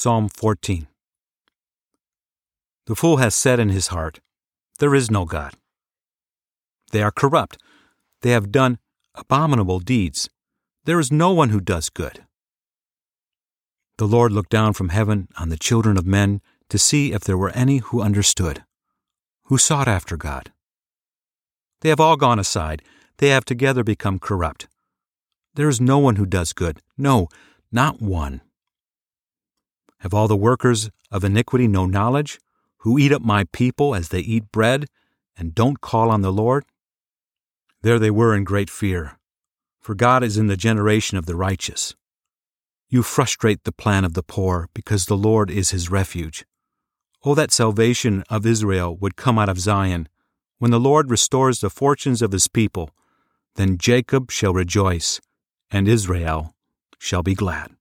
Psalm 14 The fool has said in his heart, There is no God. They are corrupt. They have done abominable deeds. There is no one who does good. The Lord looked down from heaven on the children of men to see if there were any who understood, who sought after God. They have all gone aside. They have together become corrupt. There is no one who does good. No, not one. Have all the workers of iniquity no knowledge, who eat up my people as they eat bread, and don't call on the Lord? There they were in great fear, for God is in the generation of the righteous. You frustrate the plan of the poor, because the Lord is his refuge. Oh, that salvation of Israel would come out of Zion. When the Lord restores the fortunes of his people, then Jacob shall rejoice, and Israel shall be glad.